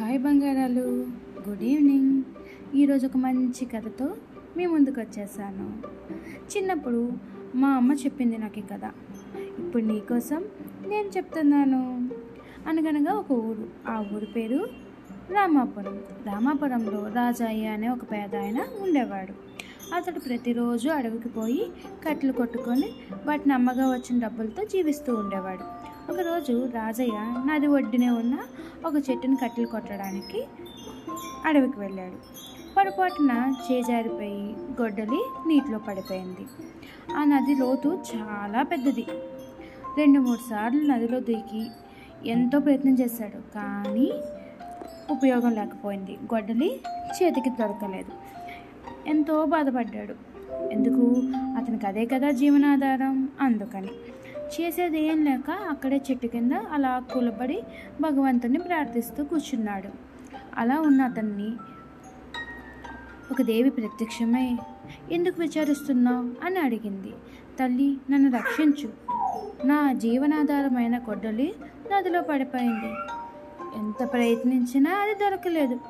Hi బంగారాలు. Good evening. ఈరోజు ఒక మంచి కథతో మీ ముందుకు వచ్చేసాను. చిన్నప్పుడు మా అమ్మ చెప్పింది నాకు ఈ కథ. ఇప్పుడు నీకోసం నేను చెప్తున్నాను. అనగనగా ఒక ఊరు. ఆ ఊరి పేరు రామాపురం. రామాపురంలో రాజయ్య అనే ఒక పేద ఆయన ఉండేవాడు. అతడు ప్రతిరోజు అడవికి పోయి కట్టెలు కొట్టుకొని వాటిని అమ్మగా వచ్చిన డబ్బులతో జీవిస్తూ ఉండేవాడు. ఒకరోజు రాజయ్య నది ఒడ్డునే ఉన్న ఒక చెట్టుని కట్టెలు కొట్టడానికి అడవికి వెళ్ళాడు. పొరపాటున చేజారిపోయి గొడ్డలి నీటిలో పడిపోయింది. ఆ నది లోతు చాలా పెద్దది. రెండు మూడు సార్లు నదిలో దిగి ఎంతో ప్రయత్నం చేశాడు కానీ ఉపయోగం లేకపోయింది. గొడ్డలి చేతికి దొరకలేదు. ఎంతో బాధపడ్డాడు. ఎందుకు? అతనికి అదే కదా జీవనాధారం? అందుకని. చేసేది ఏం లేక అక్కడే చెట్టు కింద అలా కూలబడి భగవంతుని ప్రార్థిస్తూ కూర్చున్నాడు. అలా ఉన్న అతన్ని ఒక దేవి ప్రత్యక్షమై ఎందుకు విచారిస్తున్నావు? అని అడిగింది. తల్లి నన్ను రక్షించు. నా జీవనాధారమైన గొడ్డలి నదిలో పడిపోయింది. ఎంత ప్రయత్నించినా అది దొరకలేదు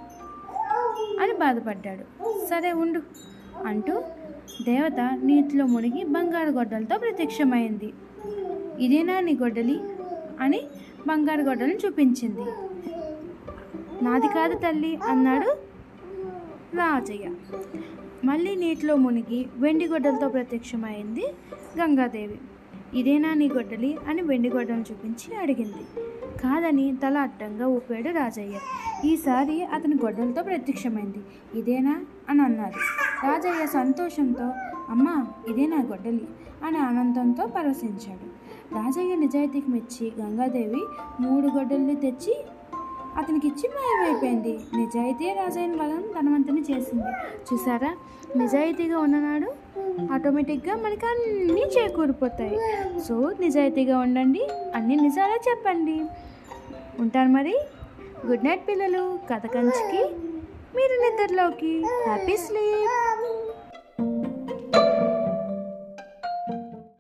అని బాధపడ్డాడు. సరే ఉండు అంటూ దేవత నీటిలో మునిగి బంగారు గొడ్డలతో ప్రత్యక్షమైంది. ఇదేనా నీ గొడ్డలి అని బంగారు గొడ్డలను చూపించింది. నాది కాదు తల్లి అన్నాడు రాజయ్య. మళ్ళీ నీటిలో మునిగి వెండి గొడ్డలతో ప్రత్యక్షమైంది గంగాదేవి. ఇదేనా నీ గొడ్డలి అని వెండి గొడ్డలను చూపించి అడిగింది. కాదని తల అడ్డంగా ఊపాడు రాజయ్య. ఈసారి అతని గొడ్డలతో ప్రత్యక్షమైంది. ఇదేనా అని అన్నారు. రాజయ్య సంతోషంతో అమ్మా ఇదే నా గొడ్డలి అని ఆనందంతో పరవశించాడు. రాజయ్య నిజాయితీకి మెచ్చి గంగాదేవి మూడు గొడ్డల్ని తెచ్చి అతనికి ఇచ్చి మాయమైపోయింది. నిజాయితీ రాజయ్య బలం ధనవంతుని చేసింది. చూసారా? నిజాయితీగా ఉన్ననాడు ఆటోమేటిక్గా మనకి అన్నీ చేకూరిపోతాయి. సో నిజాయితీగా ఉండండి. అన్ని నిజాలే చెప్పండి. ఉంటాను మరి? గుడ్ నైట్ పిల్లలు. కథ కంచికి మీరు నిద్రలోకి. Happy sleep.